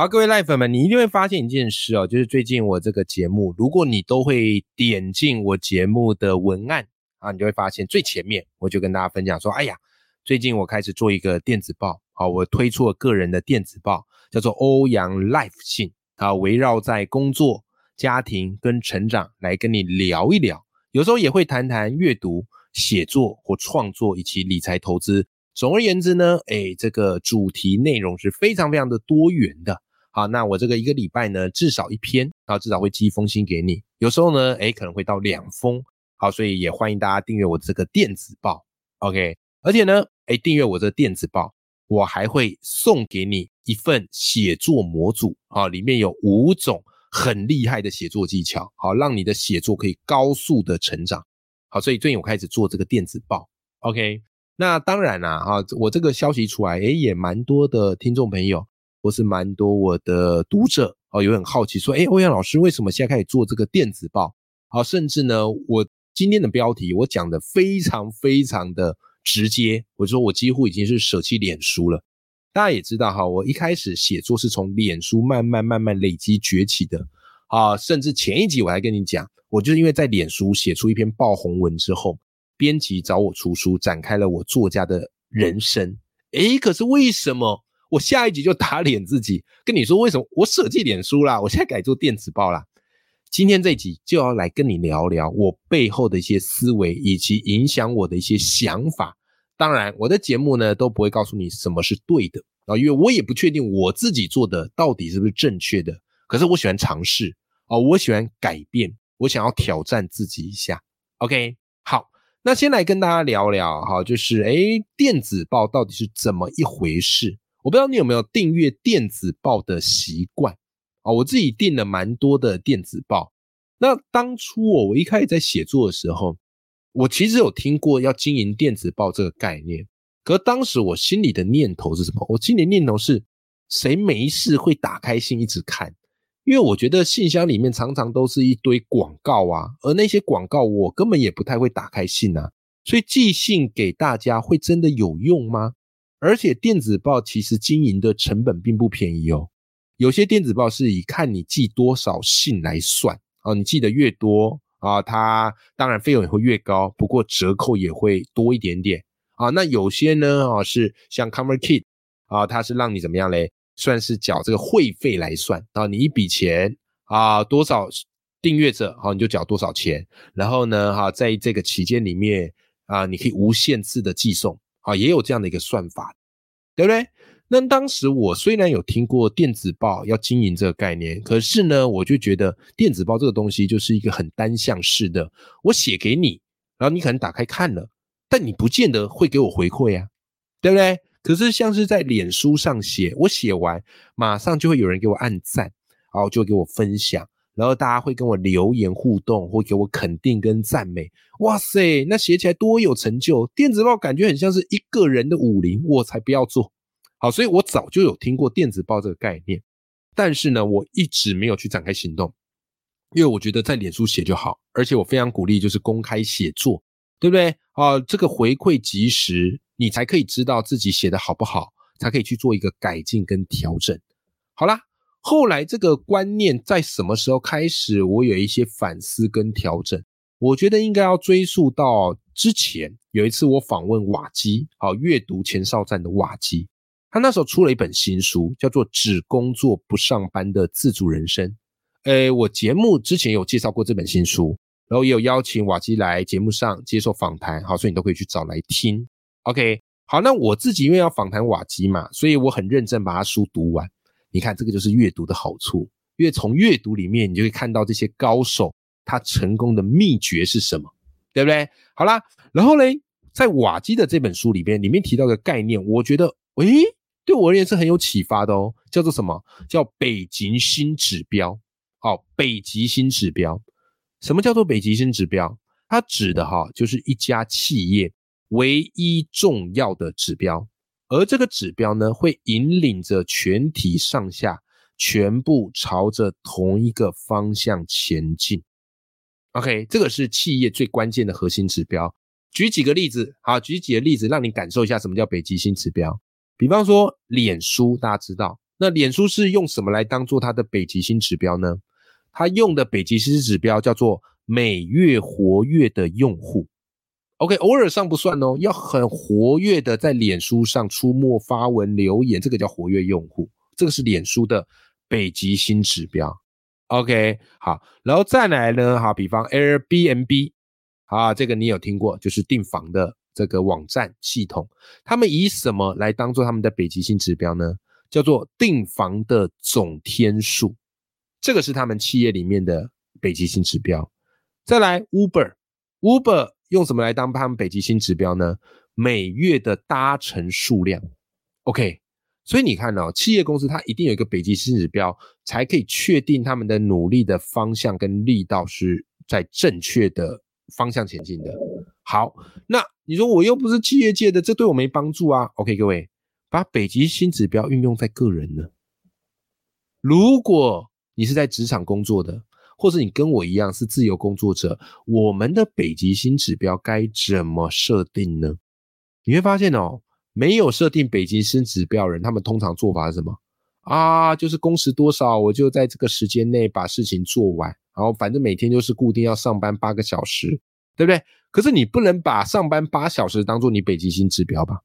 好，各位 Live 粉们，你一定会发现一件事哦，就是最近我这个节目，如果你都会点进我节目的文案啊，你就会发现最前面我就跟大家分享说，哎呀，最近我开始做一个电子报，好，我推出了个人的电子报，叫做欧阳 Life 信啊，围绕在工作。家庭跟成长来跟你聊一聊，有时候也会谈谈阅读、写作或创作以及理财投资。总而言之呢，哎，这个主题内容是非常非常的多元的。好，那我这个一个礼拜呢，至少一篇啊，至少会寄一封信给你。有时候呢，哎，可能会到两封。好，所以也欢迎大家订阅我这个电子报。OK，而且呢，哎，订阅我这个电子报，我还会送给你一份写作模组啊，里面有五种。很厉害的写作技巧，好，让你的写作可以高速的成长。好，所以最近我开始做这个电子报。OK，那当然啦，哈，我这个消息出来，诶，也蛮多的听众朋友，或是蛮多我的读者，哦，有很好奇说，诶，欧阳老师为什么现在开始做这个电子报？好，甚至呢，我今天的标题我讲的非常非常的直接，我说我几乎已经是舍弃脸书了。大家也知道哈，我一开始写作是从脸书慢慢慢慢累积崛起的啊，甚至前一集我还跟你讲，我就是因为在脸书写出一篇爆红文之后，编辑找我出书，展开了我作家的人生。诶，可是为什么我下一集就打脸自己，跟你说为什么我舍弃脸书啦，我现在改做电子报啦？今天这集就要来跟你聊聊我背后的一些思维，以及影响我的一些想法。当然，我的节目呢都不会告诉你什么是对的啊，因为我也不确定我自己做的到底是不是正确的。可是我喜欢尝试哦，我喜欢改变，我想要挑战自己一下。OK，好，那先来跟大家聊聊哈，就是诶，电子报到底是怎么一回事？我不知道你有没有订阅电子报的习惯啊？我自己订了蛮多的电子报。那当初我我一开始在写作的时候。我其实有听过要经营电子报这个概念，可当时我心里的念头是什么？我心里念头是，谁没事会打开信一直看？因为我觉得信箱里面常常都是一堆广告啊，而那些广告我根本也不太会打开信啊，所以寄信给大家会真的有用吗？而且电子报其实经营的成本并不便宜哦，有些电子报是以看你寄多少信来算哦，你寄的越多。啊，它当然费用也会越高，不过折扣也会多一点点啊。那有些呢，啊是像 c o m m e r k i t 啊，它是让你怎么样嘞？算是缴这个会费来算啊，你一笔钱啊多少订阅者，好你就缴多少钱。然后呢，哈，在这个期间里面啊，你可以无限次的寄送啊，也有这样的一个算法，对不对？那当时我虽然有听过电子报要经营这个概念，可是呢，我就觉得电子报这个东西就是一个很单向式的，我写给你，然后你可能打开看了，但你不见得会给我回馈啊，对不对？可是像是在脸书上写，我写完马上就会有人给我按赞，然后就给我分享，然后大家会跟我留言互动，会给我肯定跟赞美，哇塞，那写起来多有成就！电子报感觉很像是一个人的武林，我才不要做。好，所以我早就有听过电子报这个概念，但是呢，我一直没有去展开行动，因为我觉得在脸书写就好，而且我非常鼓励就是公开写作，对不对？啊，这个回馈及时，你才可以知道自己写的好不好，才可以去做一个改进跟调整。好啦，后来这个观念在什么时候开始，我有一些反思跟调整，我觉得应该要追溯到之前有一次我访问瓦基，好，阅读前哨站的瓦基。他那时候出了一本新书，叫做《只工作不上班的自主人生》。诶，我节目之前有介绍过这本新书，然后也有邀请瓦基来节目上接受访谈，好，所以你都可以去找来听。OK，好，那我自己因为要访谈瓦基嘛，所以我很认真把他书读完。你看，这个就是阅读的好处，因为从阅读里面你就会看到这些高手他成功的秘诀是什么，对不对？好啦，然后嘞，在瓦基的这本书里边，里面提到的概念，我觉得，诶。对我而言是很有启发的哦。叫做什么？叫北极星指标。哦，北极星指标。什么叫做北极星指标？它指的哈，就是一家企业唯一重要的指标，而这个指标呢，会引领着全体上下全部朝着同一个方向前进。OK，这个是企业最关键的核心指标。举几个例子，好，举几个例子，让你感受一下什么叫北极星指标。比方说，脸书，大家知道，那脸书是用什么来当做它的北极星指标呢？它用的北极星指标叫做每月活跃的用户。OK，偶尔上不算哦，要很活跃的在脸书上出没、发文、留言，这个叫活跃用户，这个是脸书的北极星指标。OK，好，然后再来呢，好，比方 Airbnb，啊，这个你有听过，就是订房的这个网站系统，他们以什么来当做他们的北极星指标呢？叫做订房的总天数，这个是他们企业里面的北极星指标。再来 Uber，Uber 用什么来当他们北极星指标呢？每月的搭乘数量。OK。所以你看哦，企业公司它一定有一个北极星指标，才可以确定他们的努力的方向跟力道是在正确的方向前进的。好，那你说我又不是企业界的，这对我没帮助啊。OK，各位，把北极星指标运用在个人呢？如果你是在职场工作的，或者你跟我一样是自由工作者，我们的北极星指标该怎么设定呢？你会发现哦。没有设定北极星指标人，他们通常做法是什么啊？就是工时多少，我就在这个时间内把事情做完，然后反正每天就是固定要上班八个小时，对不对？可是你不能把上班八小时当做你北极星指标吧？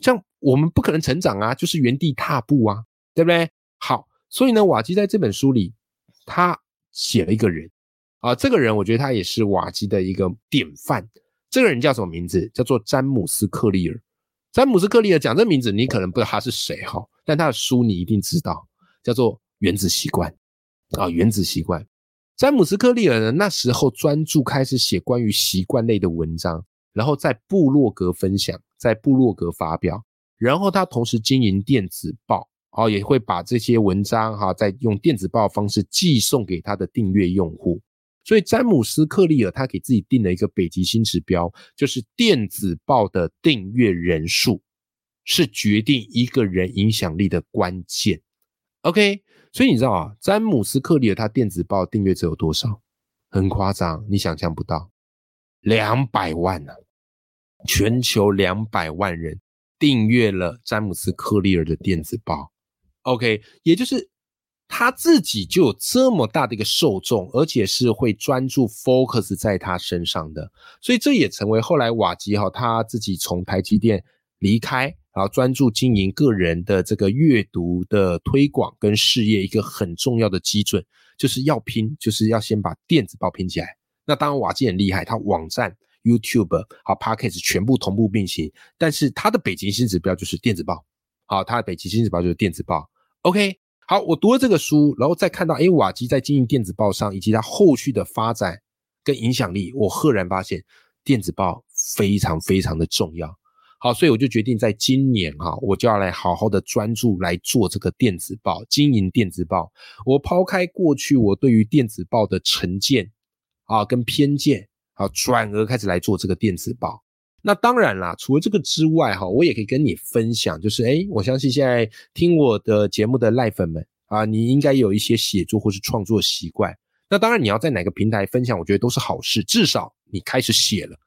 像我们不可能成长啊，就是原地踏步啊，对不对？好，所以呢，瓦基在这本书里他写了一个人啊，这个人我觉得他也是瓦基的一个典范。这个人叫什么名字？叫做詹姆斯克利尔。詹姆斯·克利尔讲这名字，你可能不知道他是谁哈，但他的书你一定知道，叫做《原子习惯》啊，《原子习惯》。詹姆斯·克利尔呢，那时候专注开始写关于习惯类的文章，然后在部落格分享，在部落格发表，然后他同时经营电子报，哦，也会把这些文章哈，再用电子报方式寄送给他的订阅用户。所以詹姆斯·克利尔他给自己定了一个北极星指标，就是电子报的订阅人数是决定一个人影响力的关键。OK，所以你知道啊，詹姆斯·克利尔他电子报订阅者有多少？很夸张，你想象不到，两百万呢！全球两百万人订阅了詹姆斯·克利尔的电子报。OK，也就是。他自己就有这么大的一个受众，而且是会专注 focus 在他身上的，所以这也成为后来瓦吉哈他自己从台积电离开，然后专注经营个人的这个阅读的推广跟事业一个很重要的基准，就是要拼，就是要先把电子报拼起来。那当然瓦基很厉害，他网站、YouTube 好 p a c k a g e 全部同步并行，但是他的北极星指标就是电子报，好，他的北极星指标就是电子报。OK。好，我读了这个书，然后再看到，哎，瓦基在经营电子报上以及他后续的发展跟影响力，我赫然发现电子报非常非常的重要。好，所以我就决定在今年哈，我就要来好好的专注来做这个电子报，经营电子报。我抛开过去我对于电子报的成见啊跟偏见，啊，转而开始来做这个电子报。那当然啦，除了这个之外，哈，我也可以跟你分享，就是，哎，我相信现在听我的节目的赖粉们啊，你应该有一些写作或是创作习惯。那当然，你要在哪个平台分享，我觉得都是好事。至少你开始写了，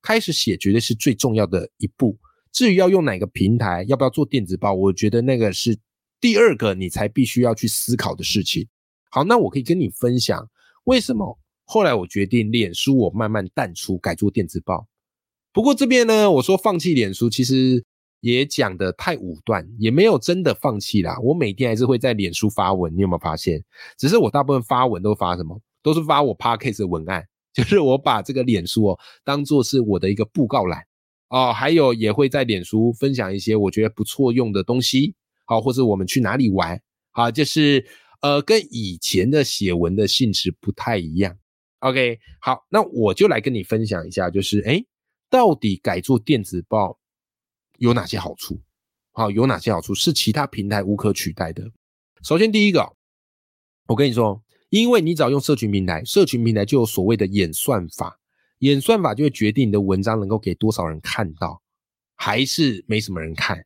开始写绝对是最重要的一步。至于要用哪个平台，要不要做电子报，我觉得那个是第二个你才必须要去思考的事情。好，那我可以跟你分享为什么后来我决定脸书，我慢慢淡出，改做电子报。不过这边呢，我说放弃脸书，其实也讲的太武断，也没有真的放弃啦。我每天还是会在脸书发文，你有没有发现？只是我大部分发文都发什么？都是发我 podcast 的文案，就是我把这个脸书哦当做是我的一个布告栏哦，还有也会在脸书分享一些我觉得不错用的东西，好，或者我们去哪里玩，好，就是呃跟以前的写文的性质不太一样。OK，好，那我就来跟你分享一下，就是哎。到底改做电子报有哪些好处？好，有哪些好处是其他平台无可取代的？首先第一个，我跟你说，因为你只要用社群平台，社群平台就有所谓的演算法，演算法就会决定你的文章能够给多少人看到，还是没什么人看，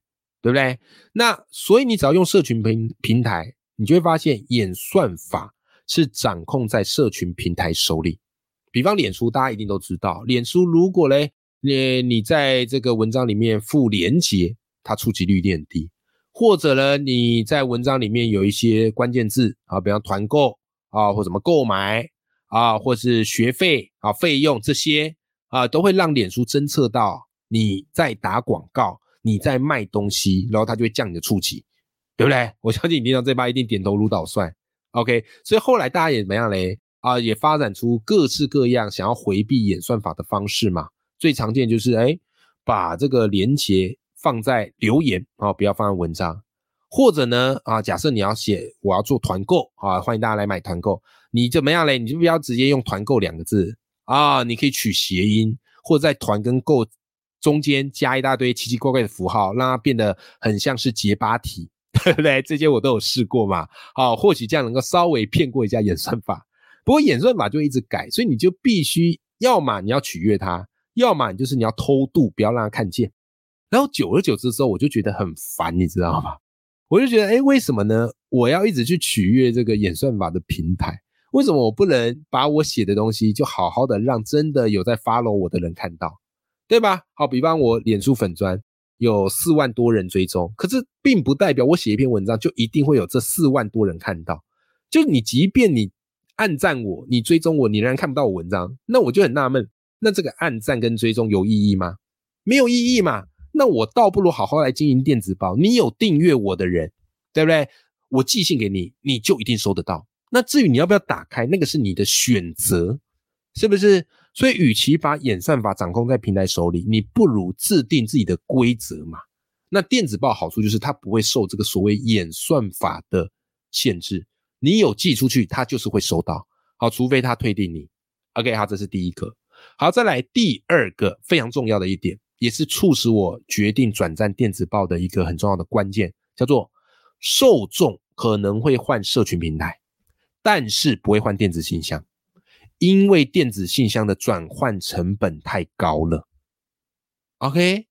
对不对？那所以你只要用社群平平台，你就会发现演算法是掌控在社群平台手里。比方脸书，大家一定都知道，脸书如果嘞，你你在这个文章里面附连接，它触及率一定很低；或者呢，你在文章里面有一些关键字啊，比方团购啊，或什么购买啊，或是学费啊、费用这些啊，都会让脸书侦测到你在打广告，你在卖东西，然后它就会降你的触及，对不对？我相信你听到这把一定点头如捣蒜。OK，所以后来大家也怎么样嘞？啊，也发展出各式各样想要回避演算法的方式嘛。最常见就是，哎，把这个连接放在留言啊，不要放在文章。或者呢，啊，假设你要写我要做团购啊，欢迎大家来买团购，你怎么样嘞？你就不要直接用团购两个字啊，你可以取谐音，或者在团跟购中间加一大堆奇奇怪怪的符号，让它变得很像是结巴体，对不对？这些我都有试过嘛。好，或许这样能够稍微骗过一下演算法。不过演算法就一直改，所以你就必须要么你要取悦它，要么就是你要偷渡，不要让他看见。然后久而久之之后，我就觉得很烦，你知道吗？我就觉得，哎，为什么呢？我要一直去取悦这个演算法的平台？为什么我不能把我写的东西就好好的让真的有在 follow 我的人看到，对吧？好，比方我脸书粉砖有四万多人追踪，可是并不代表我写一篇文章就一定会有这四万多人看到。就你即便你。暗赞我，你追踪我，你仍然看不到我文章，那我就很纳闷，那这个暗赞跟追踪有意义吗？没有意义嘛？那我倒不如好好来经营电子报。你有订阅我的人，对不对？我寄信给你，你就一定收得到。那至于你要不要打开，那个是你的选择，是不是？所以，与其把演算法掌控在平台手里，你不如制定自己的规则嘛。那电子报好处就是它不会受这个所谓演算法的限制。你有寄出去，它就是会收到。好，除非它退订你。OK，好，这是第一个。好，再来第二个非常重要的一点，也是促使我决定转战电子报的一个很重要的关键，叫做受众可能会换社群平台，但是不会换电子信箱，因为电子信箱的转换成本太高了。OK，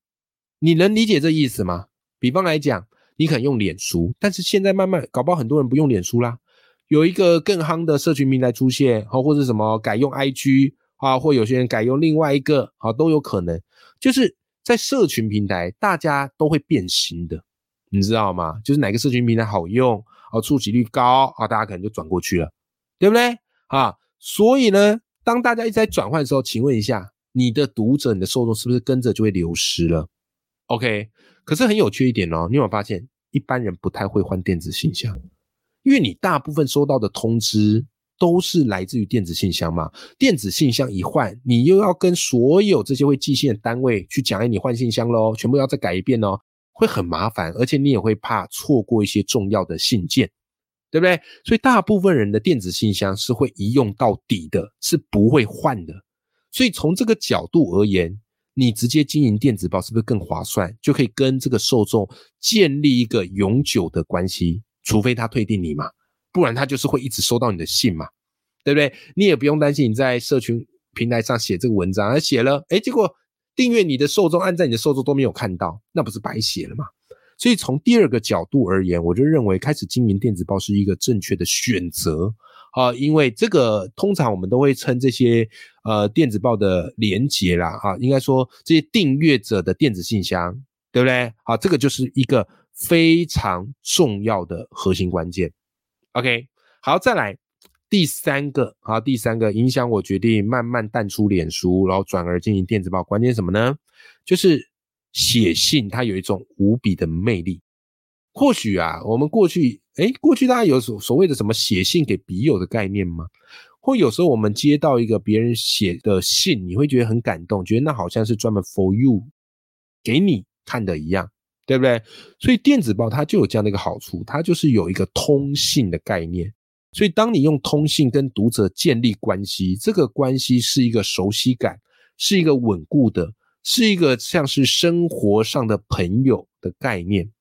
你能理解这意思吗？比方来讲，你可能用脸书，但是现在慢慢搞不好很多人不用脸书啦。有一个更夯的社群平台出现，好，或者什么改用 IG 啊，或有些人改用另外一个，好，都有可能。就是在社群平台，大家都会变形的，你知道吗？就是哪个社群平台好用，啊，触及率高，啊，大家可能就转过去了，对不对？啊，所以呢，当大家一直在转换的时候，请问一下，你的读者、你的受众是不是跟着就会流失了？OK，可是很有趣一点哦，你有没有发现，一般人不太会换电子信箱？因为你大部分收到的通知都是来自于电子信箱嘛，电子信箱一换，你又要跟所有这些会寄信的单位去讲，哎，你换信箱喽，全部要再改一遍哦，会很麻烦，而且你也会怕错过一些重要的信件，对不对？所以大部分人的电子信箱是会一用到底的，是不会换的。所以从这个角度而言，你直接经营电子报是不是更划算？就可以跟这个受众建立一个永久的关系。除非他退订你嘛，不然他就是会一直收到你的信嘛，对不对？你也不用担心你在社群平台上写这个文章，而写了，哎，结果订阅你的受众、按赞你的受众都没有看到，那不是白写了吗？所以从第二个角度而言，我就认为开始经营电子报是一个正确的选择啊，因为这个通常我们都会称这些呃电子报的连接啦，啊，应该说这些订阅者的电子信箱，对不对？好，这个就是一个。非常重要的核心关键，OK，好，再来第三个，好，第三个影响我决定慢慢淡出脸书，然后转而进行电子报，关键什么呢？就是写信，它有一种无比的魅力。或许啊，我们过去，哎，过去大家有所所谓的什么写信给笔友的概念吗？或有时候我们接到一个别人写的信，你会觉得很感动，觉得那好像是专门 for you 给你看的一样。对不对？所以电子报它就有这样的一个好处，它就是有一个通信的概念。所以当你用通信跟读者建立关系，这个关系是一个熟悉感，是一个稳固的，是一个像是生活上的朋友的概念。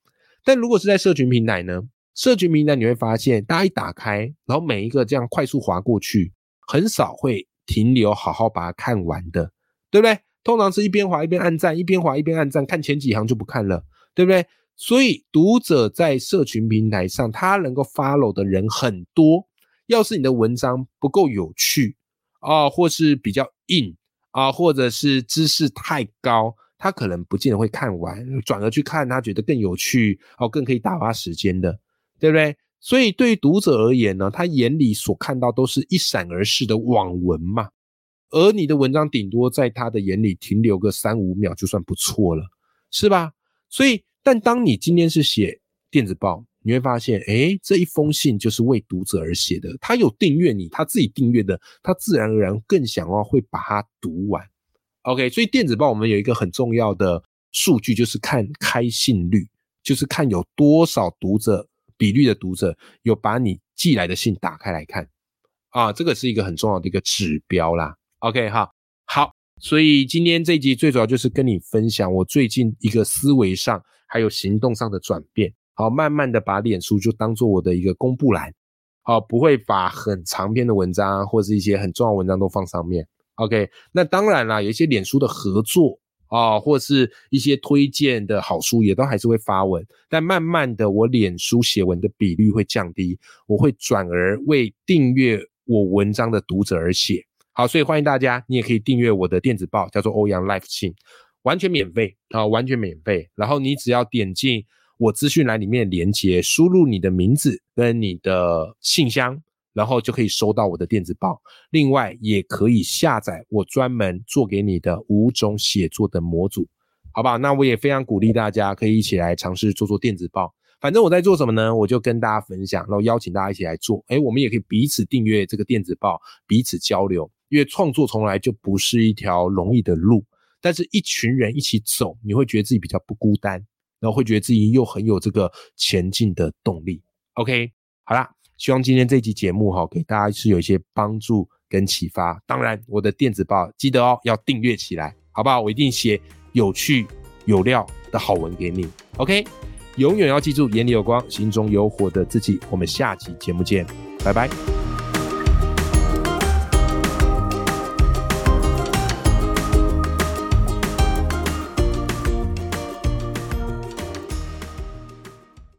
但如果是在社群平台呢？社群平台你会发现，大家一打开，然后每一个这样快速划过去，很少会停留好好把它看完的，对不对？通常是一边划一边按赞，一边划一边按赞，看前几行就不看了，对不对？所以读者在社群平台上，他能够 follow 的人很多。要是你的文章不够有趣啊，或是比较硬啊，或者是知识太高，他可能不见得会看完，转而去看他觉得更有趣哦，更可以打发时间的，对不对？所以对于读者而言呢，他眼里所看到都是一闪而逝的网文嘛。而你的文章顶多在他的眼里停留个三五秒就算不错了，是吧？所以，但当你今天是写电子报，你会发现，哎，这一封信就是为读者而写的。他有订阅你，他自己订阅的，他自然而然更想要会把它读完。OK，所以电子报我们有一个很重要的数据，就是看开信率，就是看有多少读者比率的读者有把你寄来的信打开来看啊，这个是一个很重要的一个指标啦。OK 哈，好，所以今天这一集最主要就是跟你分享我最近一个思维上还有行动上的转变。好，慢慢的把脸书就当做我的一个公布栏，好，不会把很长篇的文章或者是一些很重要文章都放上面。OK，那当然啦，有一些脸书的合作啊，或是一些推荐的好书，也都还是会发文。但慢慢的，我脸书写文的比率会降低，我会转而为订阅我文章的读者而写。好，所以欢迎大家，你也可以订阅我的电子报，叫做欧阳 Life 信，完全免费啊，完全免费。然后你只要点进我资讯栏里面连接，输入你的名字跟你的信箱，然后就可以收到我的电子报。另外，也可以下载我专门做给你的五种写作的模组，好不好？那我也非常鼓励大家可以一起来尝试做做电子报。反正我在做什么呢？我就跟大家分享，然后邀请大家一起来做。哎，我们也可以彼此订阅这个电子报，彼此交流。因为创作从来就不是一条容易的路，但是一群人一起走，你会觉得自己比较不孤单，然后会觉得自己又很有这个前进的动力。OK，好啦，希望今天这集节目哈，给大家是有一些帮助跟启发。当然，我的电子报记得哦，要订阅起来，好不好？我一定写有趣有料的好文给你。OK。永远要记住，眼里有光，心中有火的自己。我们下期节目见，拜拜。